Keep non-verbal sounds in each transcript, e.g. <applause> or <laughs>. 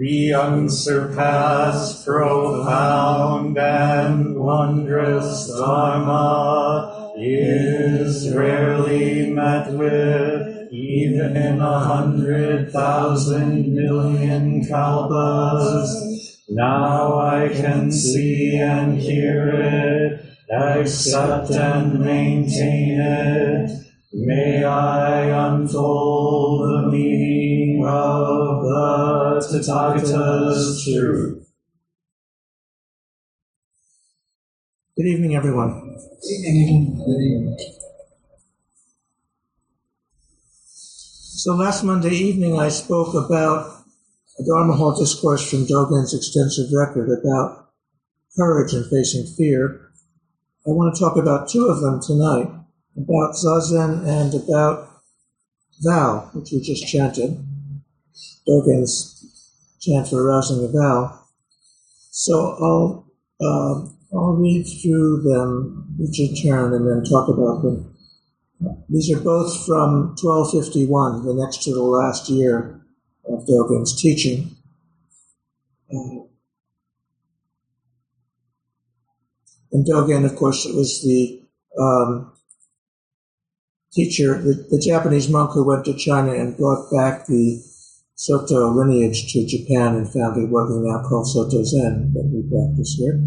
The unsurpassed, profound, and wondrous Dharma is rarely met with, even in a hundred thousand million kalpas. Now I can see and hear it, accept and maintain it. May I unfold the meaning of the Tathagata's truth. Good evening, everyone. Good evening. So last Monday evening, I spoke about a Dharma Hall discourse from Dogen's extensive record about courage and facing fear. I want to talk about two of them tonight about Zazen and about vow, which we just chanted, Dogen's chant for arousing the vow. So I'll uh, I'll read through them each in turn and then talk about them. These are both from 1251, the next to the last year of Dogen's teaching. Uh, and Dogen, of course, it was the um, teacher, the, the Japanese monk who went to China and brought back the Soto lineage to Japan and founded what we now call Soto Zen that we practice here.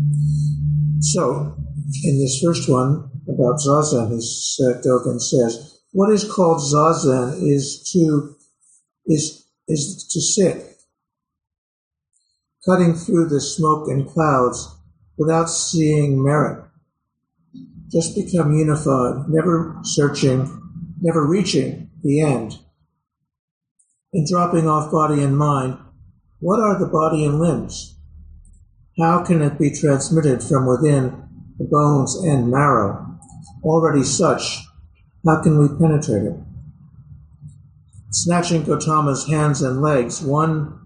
So, in this first one about Zazen, his, uh, Dogen says, what is called Zazen is to, is, is to sit, cutting through the smoke and clouds without seeing merit just become unified, never searching, never reaching the end. In dropping off body and mind, what are the body and limbs? How can it be transmitted from within the bones and marrow? Already such, how can we penetrate it? Snatching Gotama's hands and legs, one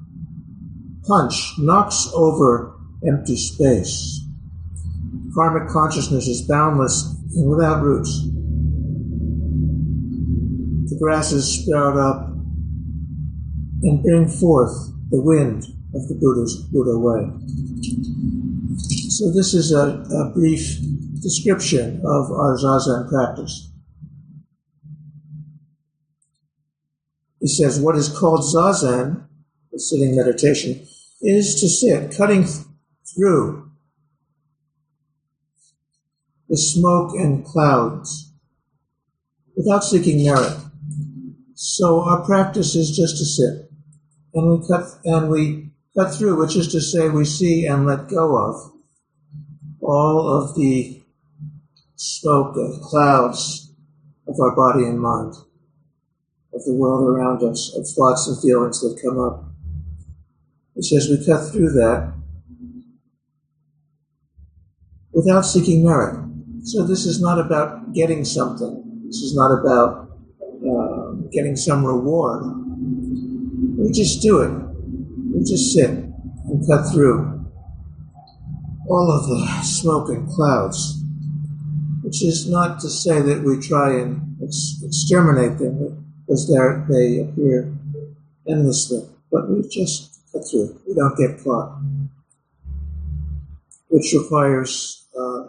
punch knocks over empty space. Karmic consciousness is boundless and without roots. The grasses sprout up and bring forth the wind of the Buddha's Buddha way. So this is a, a brief description of our Zazen practice. He says, what is called Zazen, the sitting meditation, is to sit, cutting through the smoke and clouds without seeking merit. So our practice is just to sit and we cut and we cut through, which is to say we see and let go of all of the smoke and clouds of our body and mind, of the world around us, of thoughts and feelings that come up. He says we cut through that without seeking merit. So this is not about getting something. This is not about uh, getting some reward. We just do it. We just sit and cut through all of the smoke and clouds, which is not to say that we try and ex- exterminate them because they appear endlessly, but we just cut through. We don't get caught, which requires uh,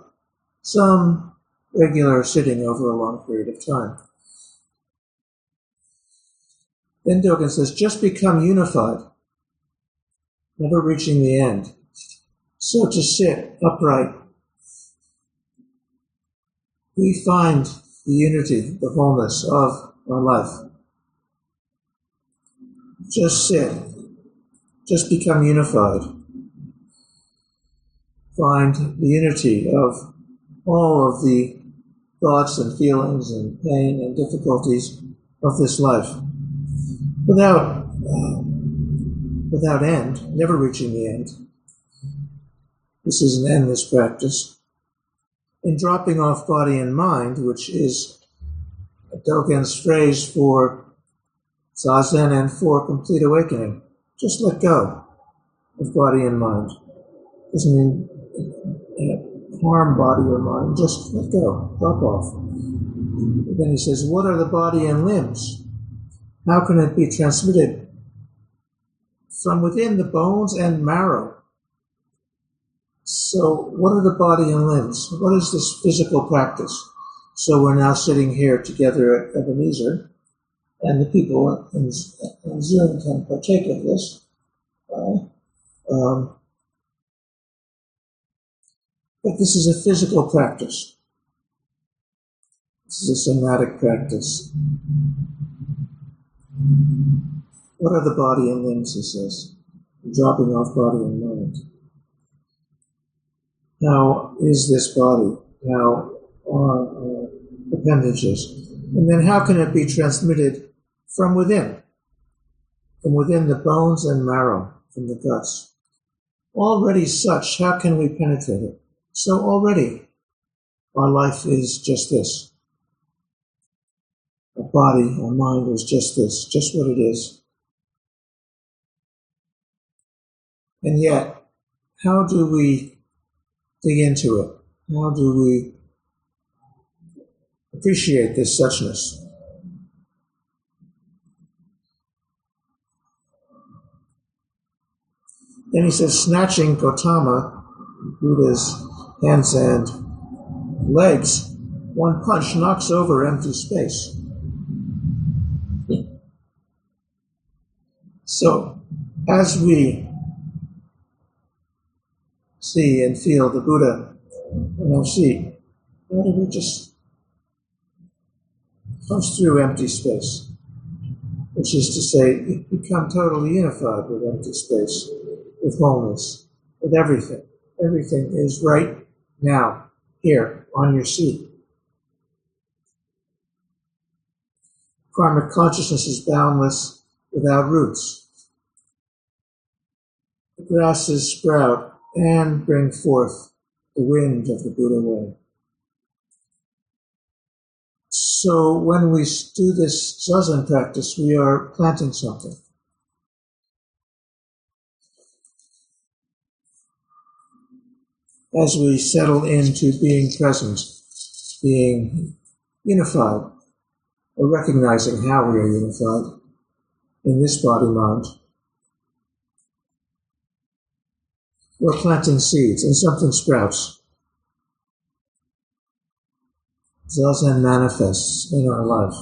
some regular sitting over a long period of time. Then Dogen says, just become unified, never reaching the end. So to sit upright, we find the unity, the wholeness of our life. Just sit, just become unified. Find the unity of all of the thoughts and feelings and pain and difficulties of this life without uh, without end, never reaching the end. This is an endless practice. In dropping off body and mind, which is Dogen's phrase for Zazen and for complete awakening, just let go of body and mind. Doesn't mean harm body or mind, just let go, drop off. then he says, What are the body and limbs? How can it be transmitted from within the bones and marrow? So, what are the body and limbs? What is this physical practice? So, we're now sitting here together at Ebenezer, and the people in, in Zoom can partake of this. Uh, um, but this is a physical practice. This is a somatic practice. What are the body and limbs, he says? Dropping off body and mind. How is this body? How are uh, appendages? And then how can it be transmitted from within? From within the bones and marrow, from the guts. Already such, how can we penetrate it? So already, our life is just this. Our body, our mind is just this, just what it is. And yet, how do we dig into it? How do we appreciate this suchness? Then he says, snatching Gautama, Buddha's hands and legs, one punch knocks over empty space. So, as we see and feel the Buddha in our seat, why do we just punch through empty space? Which is to say, become totally unified with empty space, with wholeness, with everything. Everything is right now, here, on your seat. Karmic consciousness is boundless without roots. The grasses sprout and bring forth the wind of the Buddha way. So when we do this zazen practice, we are planting something. As we settle into being present, being unified, or recognizing how we are unified in this body mind. We're planting seeds and something sprouts. Zazen manifests in our life.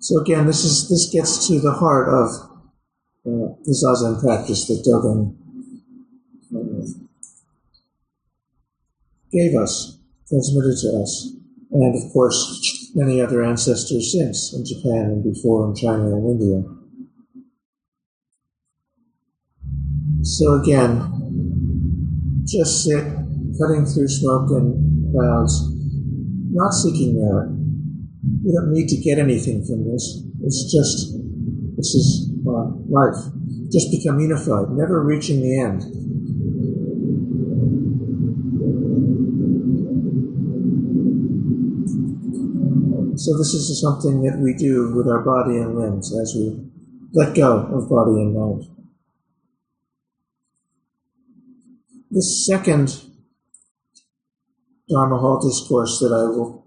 So again, this is this gets to the heart of uh, the Zazen practice that Dogen uh, gave us, transmitted to us, and of course many other ancestors since in Japan and before in China and India. So again, just sit, cutting through smoke and clouds, not seeking merit. We don't need to get anything from this. It's just, this is uh, life. Just become unified, never reaching the end. So this is something that we do with our body and limbs as we let go of body and mind. This second Dharma Hall discourse that I will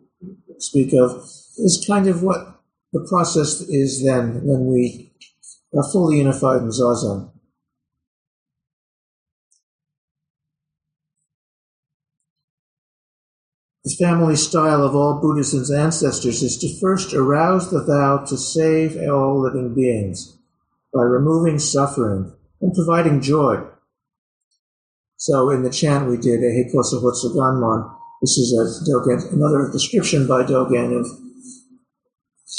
speak of is kind of what the process is then when we are fully unified in Zazen. The family style of all Buddhism's ancestors is to first arouse the vow to save all living beings by removing suffering and providing joy. So in the chant we did, Eihei Koso Hotsuganmon, this is a Dogen, another description by Dogen of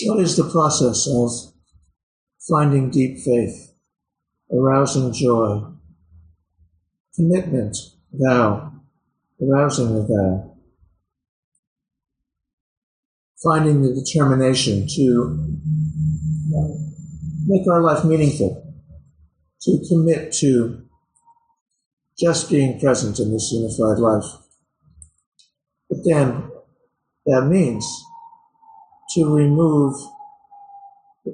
what is the process of finding deep faith, arousing joy, commitment, vow, arousing the vow, finding the determination to make our life meaningful, to commit to just being present in this unified life. But then that means to remove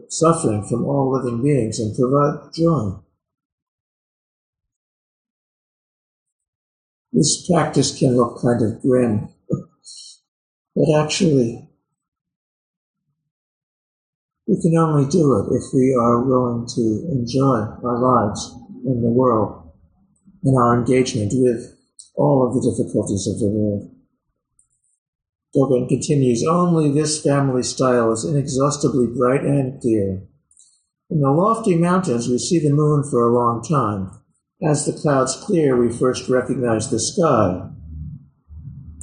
suffering from all living beings and provide joy. This practice can look kind of grim, <laughs> but actually, we can only do it if we are willing to enjoy our lives in the world and our engagement with all of the difficulties of the world. Dogen continues, only this family style is inexhaustibly bright and clear. In the lofty mountains, we see the moon for a long time. As the clouds clear, we first recognize the sky.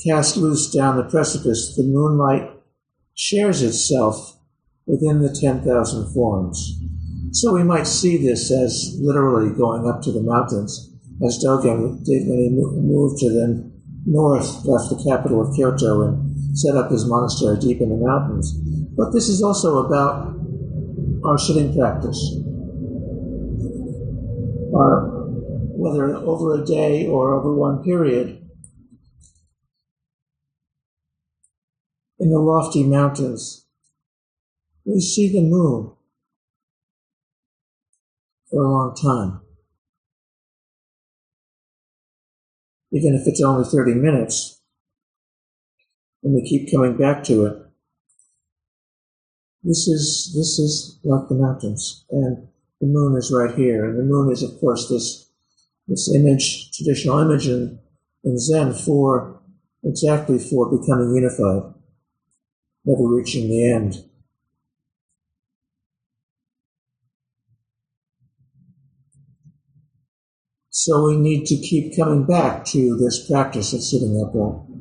Cast loose down the precipice, the moonlight shares itself within the 10,000 forms. So we might see this as literally going up to the mountains, as Dogen did when he moved to the north, left the capital of Kyoto, and set up his monastery deep in the mountains. But this is also about our sitting practice. Our, whether over a day or over one period, in the lofty mountains, we see the moon for a long time. Even if it's only 30 minutes, and we keep coming back to it. This is this is like the mountains, and the moon is right here, and the moon is, of course, this this image, traditional image in, in Zen for exactly for becoming unified, never reaching the end. So we need to keep coming back to this practice of sitting upright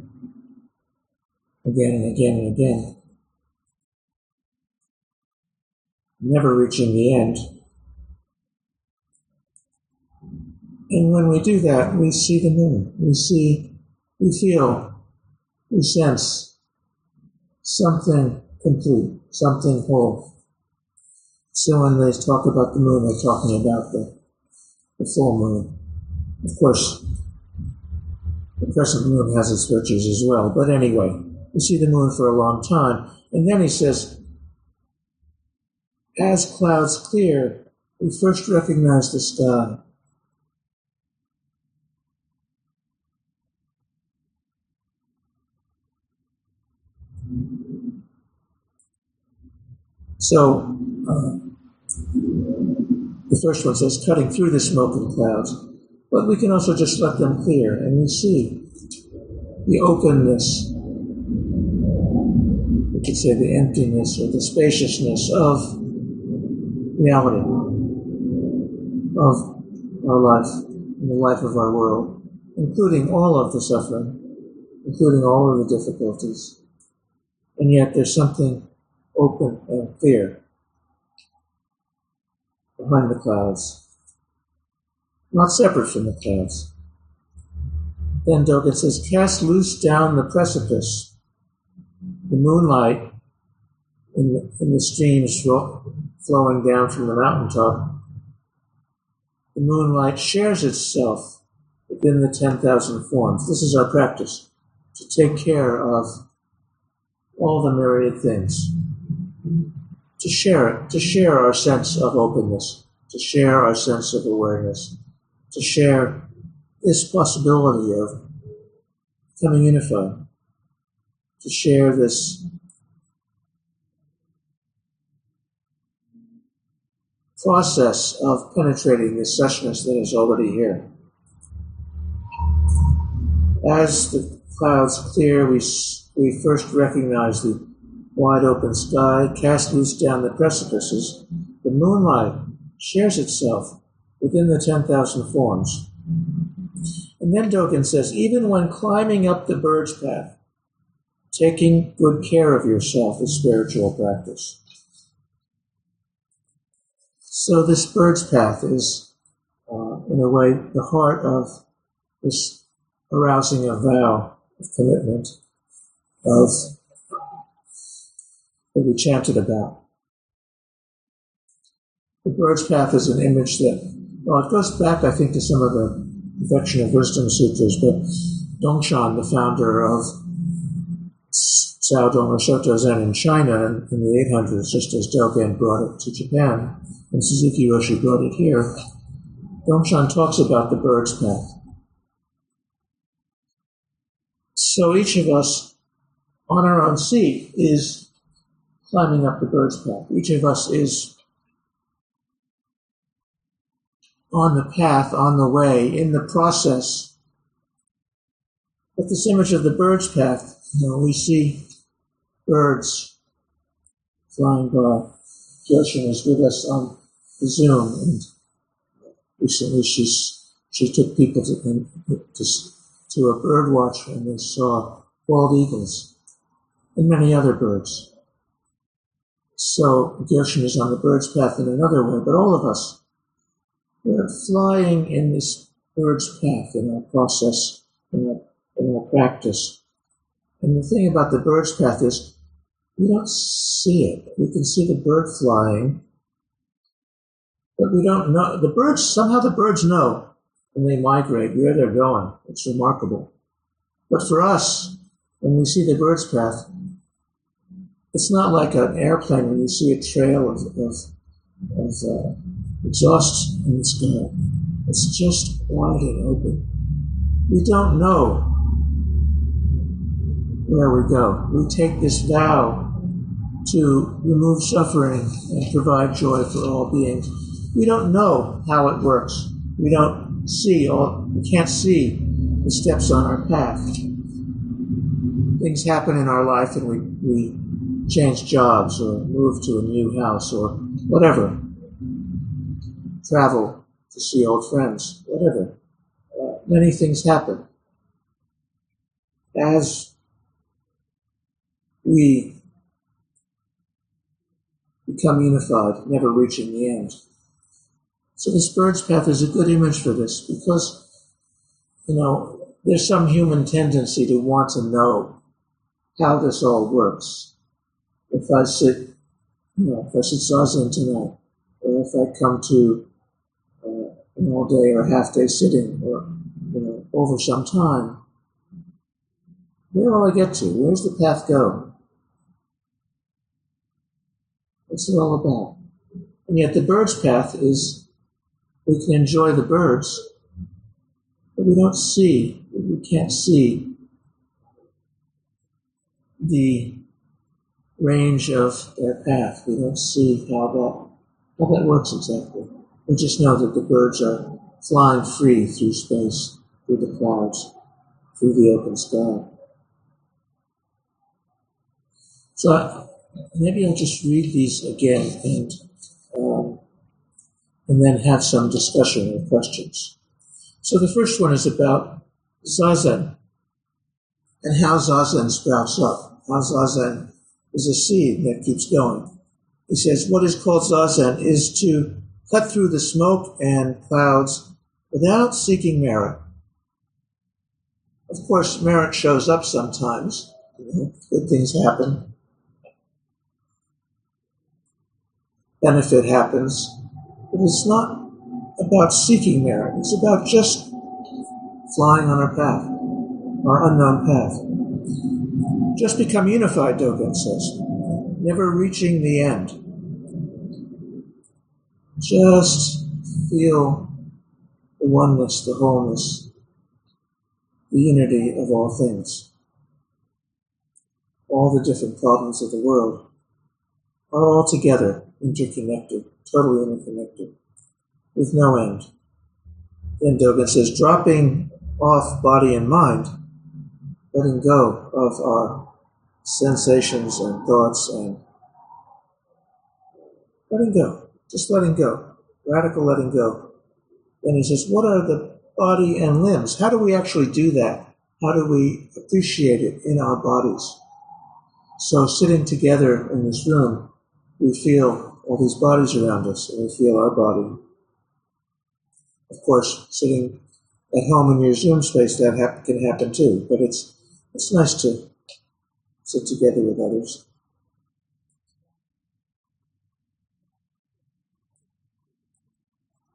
again and again and again, never reaching the end. And when we do that, we see the moon. We see, we feel, we sense something complete, something whole. So when they talk about the moon, they're talking about the, the full moon. Of course, the crescent moon has its virtues as well, but anyway, we see the moon for a long time. And then he says, as clouds clear, we first recognize the sky. So, uh, the first one says, cutting through the smoke and clouds. But we can also just let them clear, and we see the openness we could say the emptiness or the spaciousness of reality, of our life, and the life of our world, including all of the suffering, including all of the difficulties. And yet there's something open and clear behind the clouds, not separate from the clouds. Then Dogen says, cast loose down the precipice the moonlight in the, in the streams flowing down from the mountaintop, the moonlight shares itself within the 10,000 forms. This is our practice, to take care of all the myriad things, to share it, to share our sense of openness, to share our sense of awareness, to share this possibility of becoming unified to share this process of penetrating the suchness that is already here. As the clouds clear, we, we first recognize the wide open sky, cast loose down the precipices. The moonlight shares itself within the 10,000 forms. And then Dogen says, even when climbing up the bird's path, Taking good care of yourself is spiritual practice. So this bird's path is, uh, in a way, the heart of this arousing a vow of commitment of that we chanted about. the bird's path is an image that, well, it goes back, I think, to some of the Perfection of Wisdom Sutras, but Dongshan, the founder of Caodong Soto Zen in China in, in the 800s, just as Dogen brought it to Japan, and Suzuki Roshi brought it here, Dongshan talks about the bird's path. So each of us on our own seat is climbing up the bird's path. Each of us is on the path, on the way, in the process. But this image of the bird's path, you know, we see birds flying by. Gyoshin is with us on Zoom, and recently she's, she took people to, to, to a bird watch and they saw bald eagles and many other birds. So Gyoshin is on the bird's path in another way, but all of us, we're flying in this bird's path in our process, in our, in our practice. And the thing about the bird's path is we don't see it. We can see the bird flying, but we don't know. The birds, somehow the birds know when they migrate where they're going. It's remarkable. But for us, when we see the bird's path, it's not like an airplane when you see a trail of, of, of uh, exhaust in the sky. It's just wide and open. We don't know where we go. We take this vow to remove suffering and provide joy for all beings. We don't know how it works. We don't see all, we can't see the steps on our path. Things happen in our life and we, we change jobs or move to a new house or whatever. Travel to see old friends, whatever. Uh, many things happen. As we become unified, never reaching the end. So this bird's path is a good image for this because, you know, there's some human tendency to want to know how this all works. If I sit, you know, if I sit zazen tonight, or if I come to uh, an all day or half day sitting, or you know, over some time, where will I get to? Where's the path go? What's it all about? And yet the bird's path is we can enjoy the birds, but we don't see, we can't see the range of their path. We don't see how that, how that works exactly. We just know that the birds are flying free through space, through the clouds, through the open sky. So maybe I'll just read these again and um, and then have some discussion or questions. So the first one is about zazen and how zazen sprouts up. How zazen is a seed that keeps going. He says what is called zazen is to cut through the smoke and clouds without seeking merit. Of course, merit shows up sometimes. You know, good things happen. Benefit happens. But it's not about seeking merit. It's about just flying on our path, our unknown path. Just become unified, Dogen says, never reaching the end. Just feel the oneness, the wholeness, the unity of all things. All the different problems of the world are all together interconnected, totally interconnected, with no end. Then Dogen says, dropping off body and mind, letting go of our sensations and thoughts and letting go, just letting go, radical letting go. Then he says, what are the body and limbs? How do we actually do that? How do we appreciate it in our bodies? So sitting together in this room, we feel all these bodies around us and we feel our body. Of course, sitting at home in your Zoom space, that ha- can happen too, but it's, it's nice to sit together with others.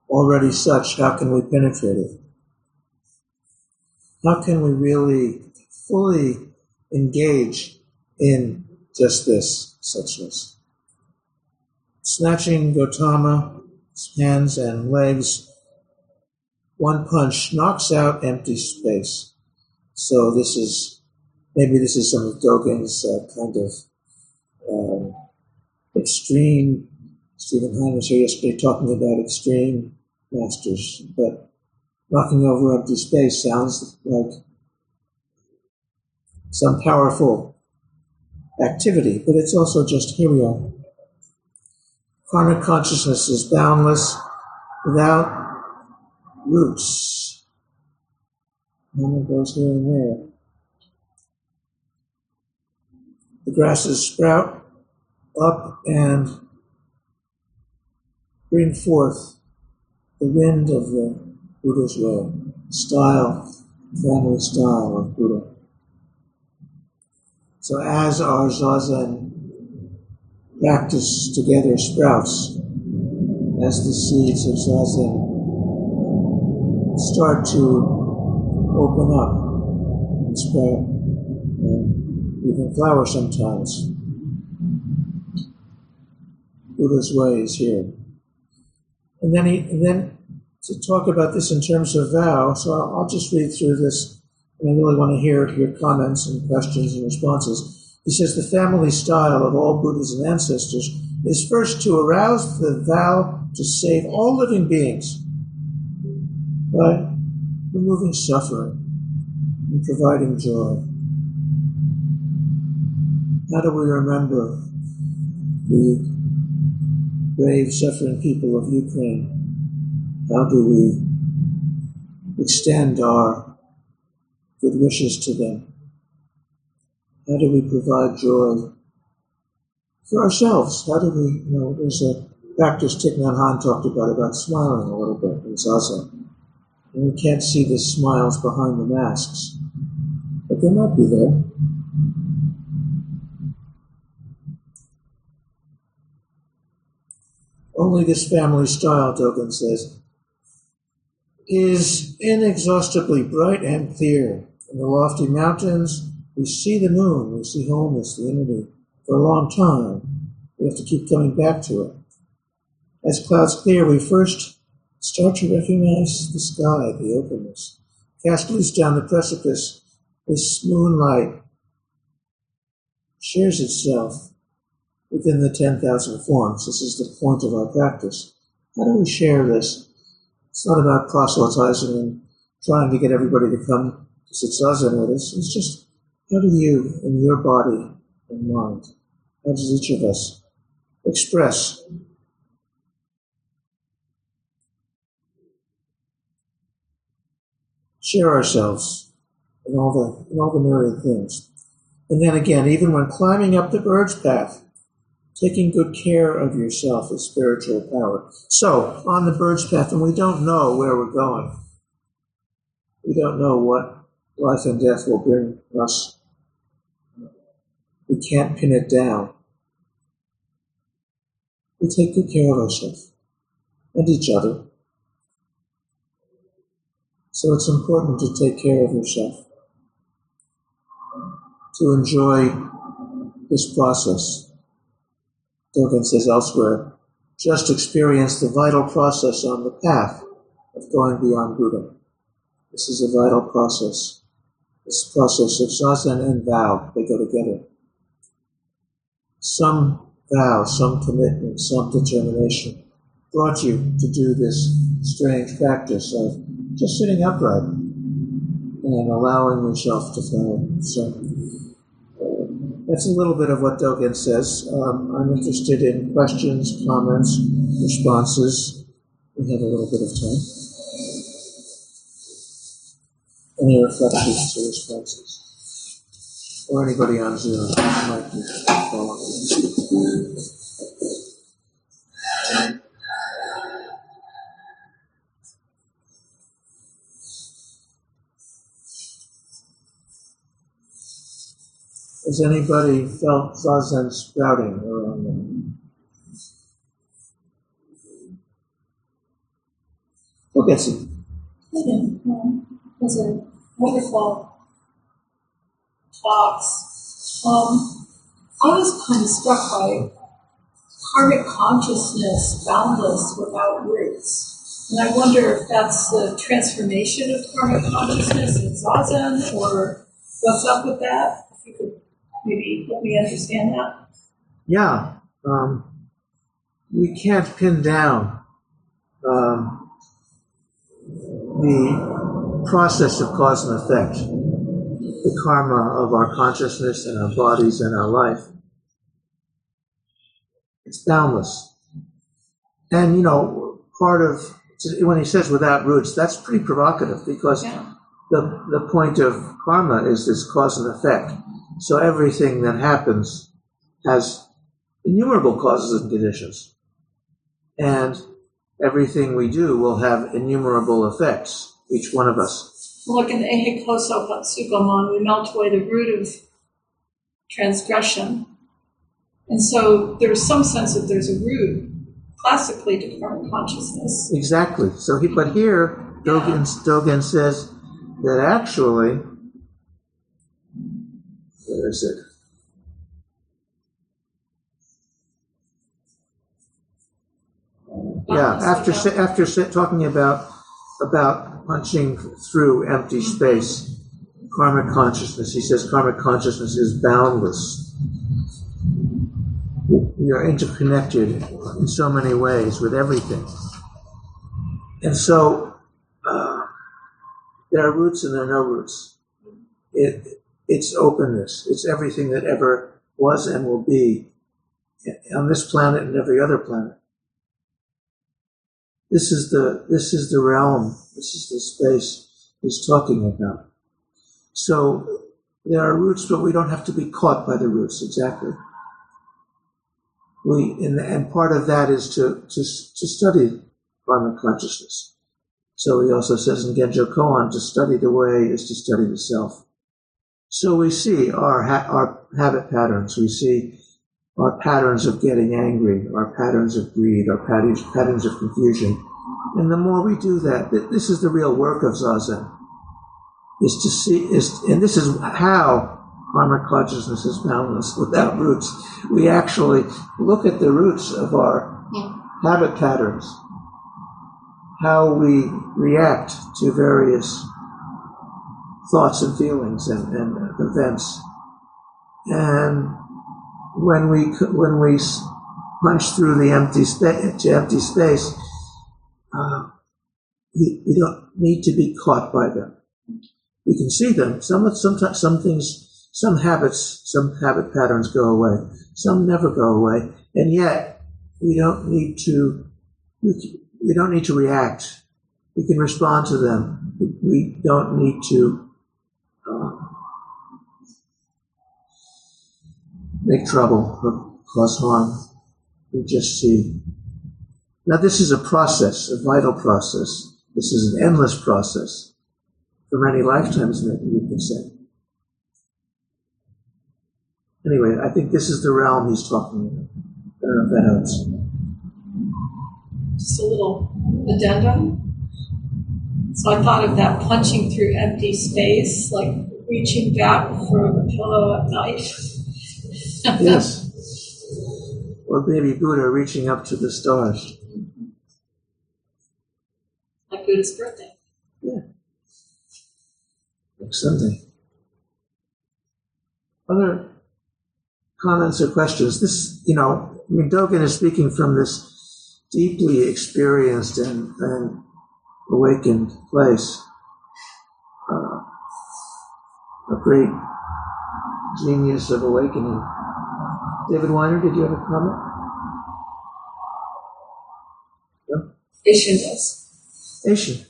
already such, how can we penetrate it? How can we really fully engage in just this, suchness? Snatching Gautama's hands and legs, one punch knocks out empty space. So this is, maybe this is some of Dogen's uh, kind of um, extreme, Stephen Heine was here yesterday talking about extreme masters, but knocking over empty space sounds like some powerful activity, but it's also just here we are. Karmic consciousness is boundless without roots. And it goes here and there. The grasses sprout up and bring forth the wind of the Buddha's way, style, family style of Buddha. So as our zazen practice together sprouts, as the seeds of zazen start to open up and sprout and even flower sometimes, Buddha's way is here. And then, he, and then to talk about this in terms of vow, so I'll, I'll just read through this, and I really want to hear your comments and questions and responses. He says the family style of all Buddhas ancestors is first to arouse the vow to save all living beings by removing suffering and providing joy. How do we remember the brave, suffering people of Ukraine? How do we extend our good wishes to them? How do we provide joy for ourselves? How do we, you know, there's a practice Thich Nhat Hanh talked about, about smiling a little bit in Zazen. And we can't see the smiles behind the masks, but they might be there. Only this family style, Dogen says, is inexhaustibly bright and clear. In the lofty mountains, we see the moon, we see wholeness, the unity, for a long time. We have to keep coming back to it. As clouds clear, we first start to recognize the sky, the openness. Cast loose down the precipice, this moonlight shares itself within the 10,000 forms. This is the point of our practice. How do we share this? It's not about proselytizing and trying to get everybody to come to sit zazen with us. It's just how do you, in your body and mind, how does each of us express share ourselves in all the in all the myriad things. And then again, even when climbing up the bird's path, taking good care of yourself is spiritual power. So, on the bird's path, and we don't know where we're going. We don't know what life and death will bring us. We can't pin it down. We take good care of ourselves and each other. So it's important to take care of yourself, to enjoy this process. Dogen says elsewhere, just experience the vital process on the path of going beyond Buddha. This is a vital process. This process of zazen and vow, they go together. Some vow, some commitment, some determination brought you to do this strange practice of just sitting upright and allowing yourself to flow. So uh, that's a little bit of what Dogen says. Um, I'm interested in questions, comments, responses. We have a little bit of time. Any reflections or responses? Or anybody on Zoom might be following. Has anybody felt zazen sprouting around them? Nancy. Megan, um, those are wonderful Um, I was kind of struck by karmic consciousness, boundless without roots. And I wonder if that's the transformation of karmic consciousness in Zazen, or what's up with that? If you could maybe help me understand that. Yeah, um, we can't pin down um, the process of cause and effect, the karma of our consciousness and our bodies and our life. It's boundless. And, you know, part of, when he says without roots, that's pretty provocative because Yeah. the, the point of karma is this cause and effect. So everything that happens has innumerable causes and conditions. And everything we do will have innumerable effects, each one of us. Look in the Eihei Koso Hotsuganmon, we melt away the root of transgression. And so there's some sense that there's a root classically to consciousness. Exactly. So he, but here, Dogen, Dogen says that actually, where is it? Yeah, after after talking about about punching through empty space, karmic consciousness, he says karmic consciousness is boundless. We are interconnected in so many ways with everything, and so uh, there are roots and there are no roots. It it's openness. It's everything that ever was and will be on this planet and every other planet. This is the this is the realm. This is the space he's talking about. So there are roots, but we don't have to be caught by the roots exactly. We and, and part of that is to to to study karmic consciousness. So he also says in Genjo Koan, to study the way is to study the self. So we see our ha- our habit patterns. We see our patterns of getting angry, our patterns of greed, our patterns, patterns of confusion. And the more we do that, th- this is the real work of Zazen, is to see, is, and this is how karmic consciousness is boundless without roots. We actually look at the roots of our habit patterns, how we react to various thoughts and feelings and, and events. And when we when we punch through the empty space empty space, uh, we, we don't need to be caught by them. We can see them. Some sometimes some things, some habits, some habit patterns go away. Some never go away, and yet we don't need to. We, we don't need to react. We can respond to them. We don't need to make trouble or cause harm. We just see. Now, this is a process, a vital process. This is an endless process for many lifetimes, maybe you could say. Anyway, I think this is the realm he's talking about. I don't know if that helps. Just a little addendum. So I thought of that punching through empty space, like reaching back for the pillow at night. Yes. Or maybe Buddha reaching up to the stars. like Buddha's birthday. Yeah. Next Sunday. Other comments or questions? This, you know, I mean, Dogen is speaking from this deeply experienced and, and awakened place. Uh, a great genius of awakening. David Weiner, did you have a comment? No? Asian does. Asian.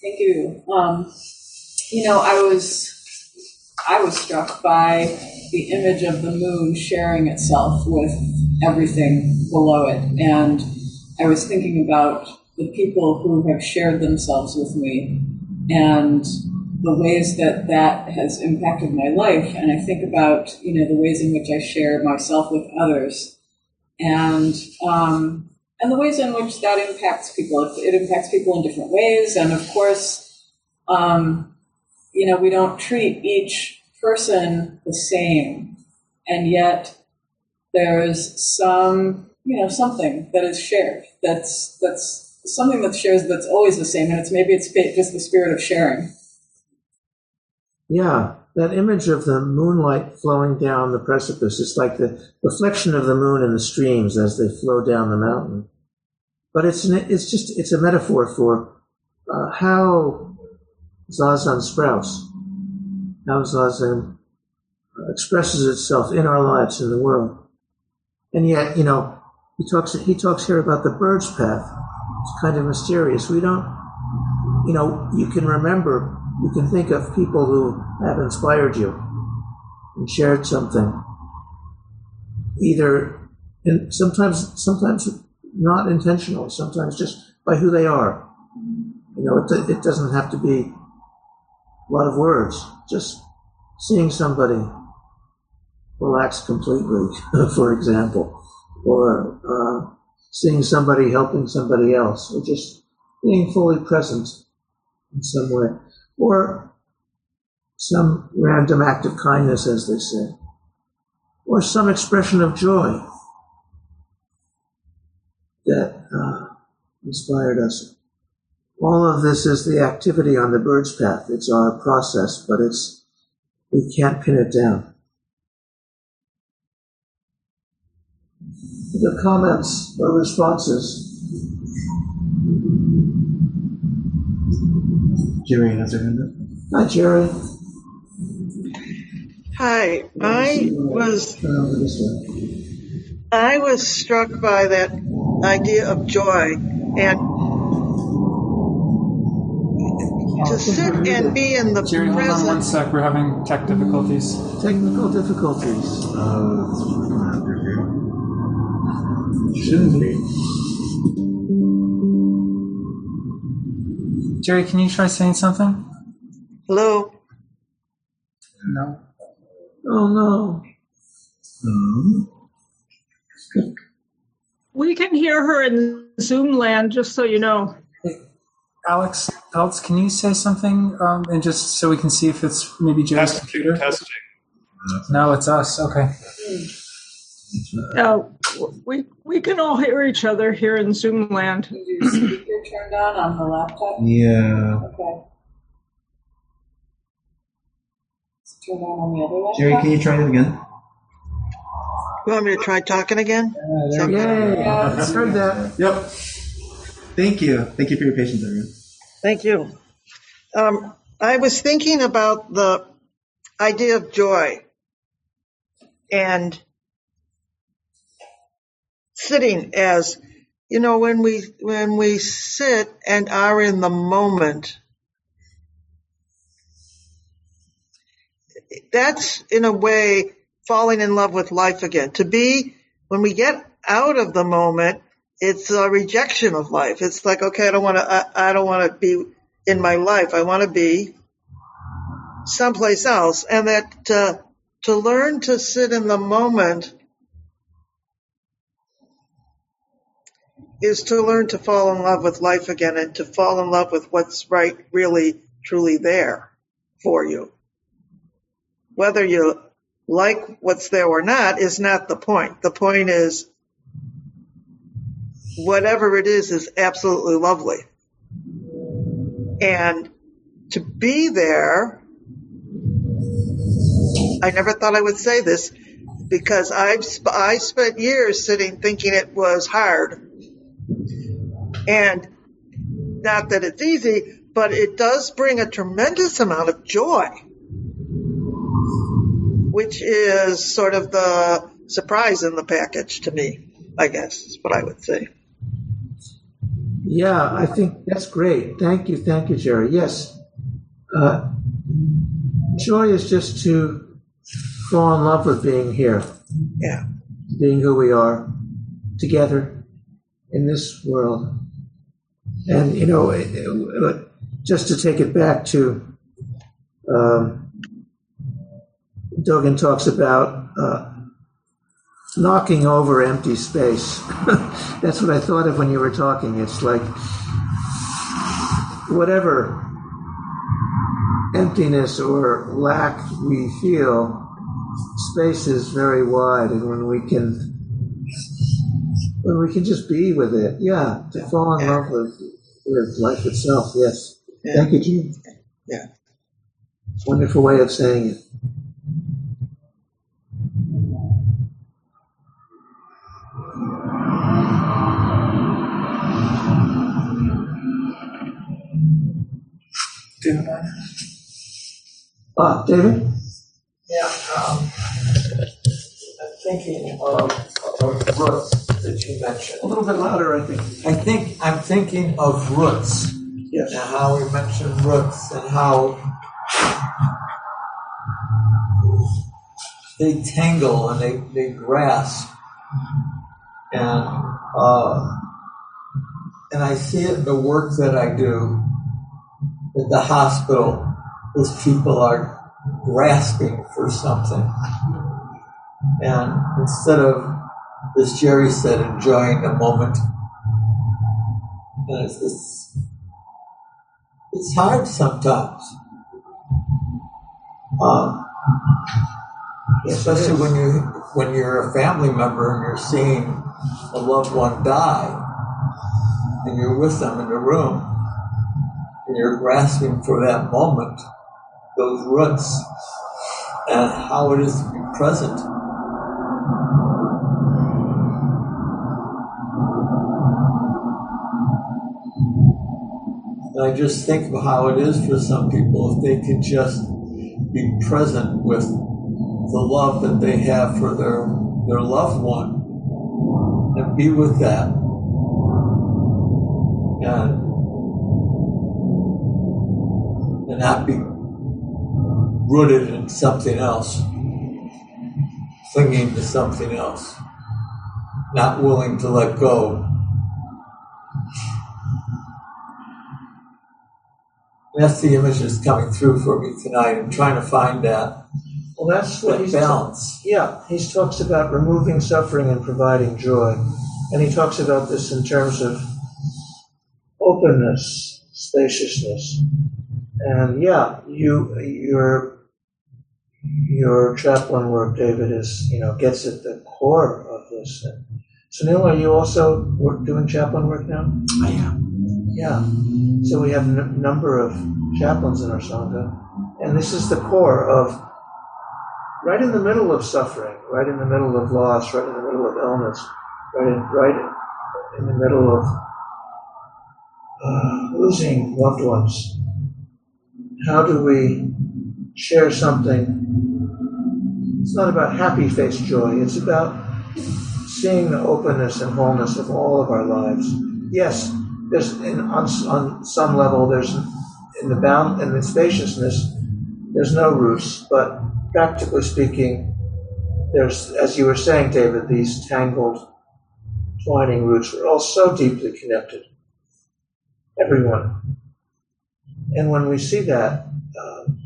Thank you. Um, you know, I was I was struck by the image of the moon sharing itself with everything below it, and I was thinking about the people who have shared themselves with me and the ways that that has impacted my life. And I think about you know the ways in which I share myself with others, and um, and the ways in which that impacts people. It, impacts people in different ways, and of course, um, you know, we don't treat each person the same, and yet there's some, you know, something that is shared. That's that's something that shares that's always the same, and it's maybe it's just the spirit of sharing. Yeah, that image of the moonlight flowing down the precipice is like the reflection of the moon in the streams as they flow down the mountain. But it's an, it's just it's a metaphor for uh, how zazen sprouts, how zazen expresses itself in our lives in the world. And yet, you know, he talks he talks here about the bird's path. It's kind of mysterious. We don't, you know, you can remember, you can think of people who have inspired you and shared something. Either, and sometimes, sometimes not intentional, sometimes just by who they are. You know, it, it doesn't have to be a lot of words. Just seeing somebody relax completely, <laughs> for example, or uh, seeing somebody helping somebody else, or just being fully present in some way, or some random act of kindness, as they say, or some expression of joy that uh, inspired us. All of this is the activity on the bird's path. It's our process, but it's we can't pin it down. The comments or responses. Jerry has her hand up. Hi, Jerry. Hi, I was I was struck by that idea of joy and to oh, sit and be in the Jerry, hold on one present. sec. We're having tech difficulties. Technical difficulties. Oh, that's what we're gonna have to. Shouldn't be. Jerry, can you try saying something? Hello. No. Oh no. Um, We can hear her in Zoom land, just so you know. Alex Peltz, can you say something? Um, and just so we can see if it's maybe Jerry's Testing, computer? testing. No, it's us. Okay. Uh, we we can all hear each other here in Zoom land. Is your speaker turned on on the laptop? yeah. Okay. Is it turned on on the other laptop? Jerry, can you try it again? You want me to try talking again? Yeah. I heard that. Yep. Thank you. Thank you for your patience, everyone. Thank you. Um, I was thinking about the idea of joy and sitting as you know when we when we sit and are in the moment that's in a way falling in love with life again. To be when we get out of the moment it's a rejection of life. It's like okay i don't want to I, I don't want to be in my life. I want to be someplace else. And that uh, to learn to sit in the moment is to learn to fall in love with life again and to fall in love with what's right really truly there for you. Whether you like what's there or not is not the point. The point is whatever it is is absolutely lovely. And to be there I never thought I would say this because I've I spent years sitting thinking it was hard, and not that it's easy, but it does bring a tremendous amount of joy, which is sort of the surprise in the package to me. I guess is what I would say. Yeah, I think that's great. Thank you, thank you, Jerry. Yes, uh, joy is just to fall in love with being here, Yeah, being who we are, together in this world. And you know, just to take it back to, um, talks about uh, knocking over empty space. <laughs> That's what I thought of when you were talking. It's like whatever emptiness or lack we feel, space is very wide, and when we can when we can just be with it, yeah, to fall in love with with life itself. Yes. Yeah. Thank you, Gene. Yeah. It's a wonderful way of saying it. Mind? Ah, David? Yeah, um, I'm thinking of, of roots that you mentioned. A little bit louder, I think. I think I'm thinking of roots Yes. and how we mentioned roots and how they tangle and they, they grasp and uh, and I see it in the work that I do at the hospital as people are grasping for something and instead of as Jerry said enjoying the moment and it's, it's it's hard sometimes. Um, especially when you when you're a family member and you're seeing a loved one die, and you're with them in the room, and you're grasping for that moment, those roots, and how it is to be present. I just think of how it is for some people if they could just be present with the love that they have for their their loved one and be with that. And and not be rooted in something else clinging to something else not willing to let go that's the image that's coming through for me tonight and trying to find that, Well, that's what that he's balance. Yeah, he talks about removing suffering and providing joy. And he talks about this in terms of openness, spaciousness. And yeah, you your your chaplain work, David, is you know gets at the core of this. And Neil, are you also doing chaplain work now? I am. Yeah. So we have a n- number of chaplains in our sangha, and this is the core of right in the middle of suffering, right in the middle of loss, right in the middle of illness, right in right in the middle of uh, losing loved ones. How do we share something? It's not about happy face joy. It's about seeing the openness and wholeness of all of our lives. Yes, there's in, on, on some level there's in the bound in the spaciousness there's no roots, but practically speaking, there's as you were saying, David, these tangled, twining roots. We're all so deeply connected, everyone. And when we see that, um,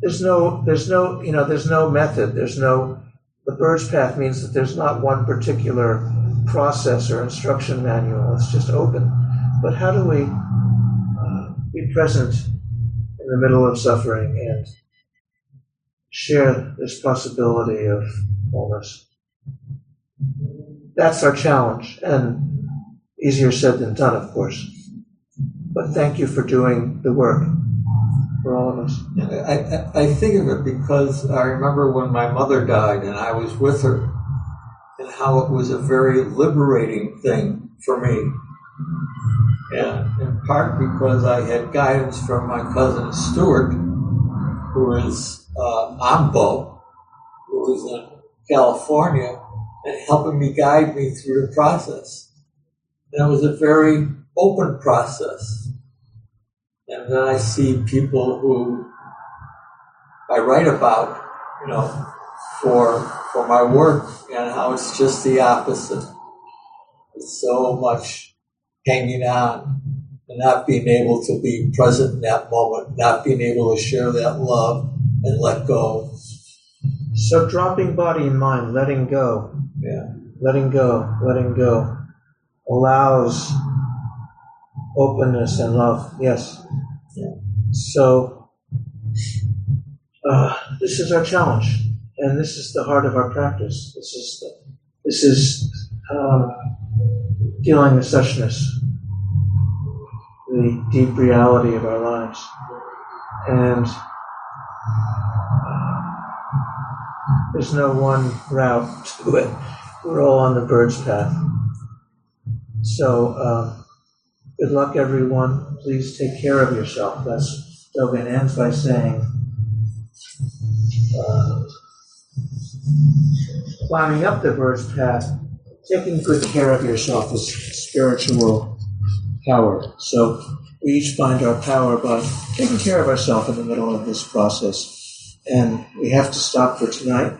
there's no, there's no, you know, there's no method. There's no. The bird's path means that there's not one particular process or instruction manual. It's just open. But how do we uh, be present in the middle of suffering and share this possibility of wholeness? That's our challenge, and easier said than done, of course. But thank you for doing the work for all of us. I, I, I think of it because I remember when my mother died and I was with her and how it was a very liberating thing for me. And in part because I had guidance from my cousin Stuart, who is uh, Ambo, who was in California, and helping me guide me through the process. And it was a very open process. And then I see people who I write about, you know, for for my work and how it's just the opposite. It's so much hanging on and not being able to be present in that moment, not being able to share that love and let go. So dropping body and mind, letting go, Yeah. letting go, letting go, allows openness and love. Yes. Yeah. So uh, this is our challenge, and this is the heart of our practice. This is the, this is um, feeling suchness, the deep reality of our lives, and there's no one route to it. We're all on the bird's path. So, um, good luck, everyone. Please take care of yourself. That's Dogen ends by saying, uh, climbing up the bird's path, taking good care of yourself is spiritual power. So, we each find our power by taking care of ourselves in the middle of this process. And we have to stop for tonight.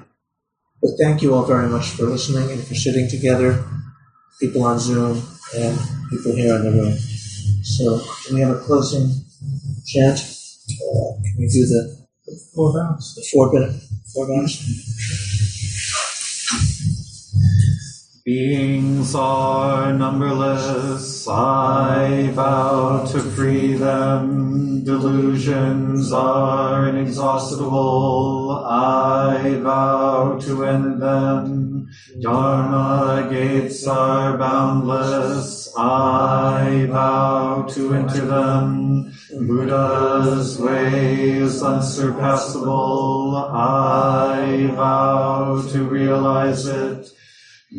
But thank you all very much for listening and for sitting together, people on Zoom and people here in the room. So, can we have a closing chant? Uh, can we do the Four vows. the four minute four vows? Beings are numberless, I vow to free them. Delusions are inexhaustible, I vow to end them. Dharma gates are boundless, I vow to enter them. Buddha's way is unsurpassable, I vow to realize it.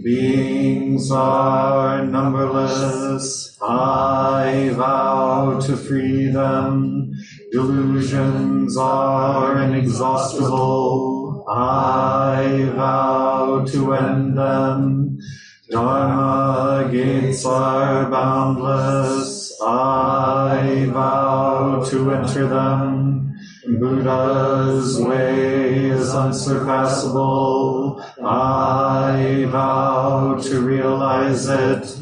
Beings are numberless, I vow to free them. Delusions are inexhaustible, I vow to end them. Dharma gates are boundless, I vow to enter them. Buddha's way is unsurpassable, I vow to realize it.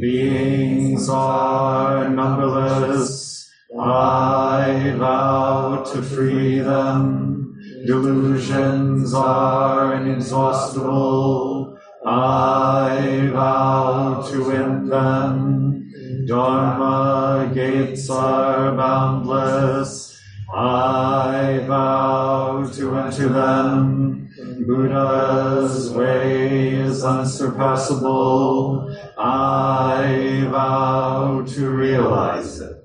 Beings are numberless, I vow to free them. Delusions are inexhaustible, I vow to end them. Dharma gates are boundless, I vow to enter them. Buddha's way is unsurpassable, I vow to realize it.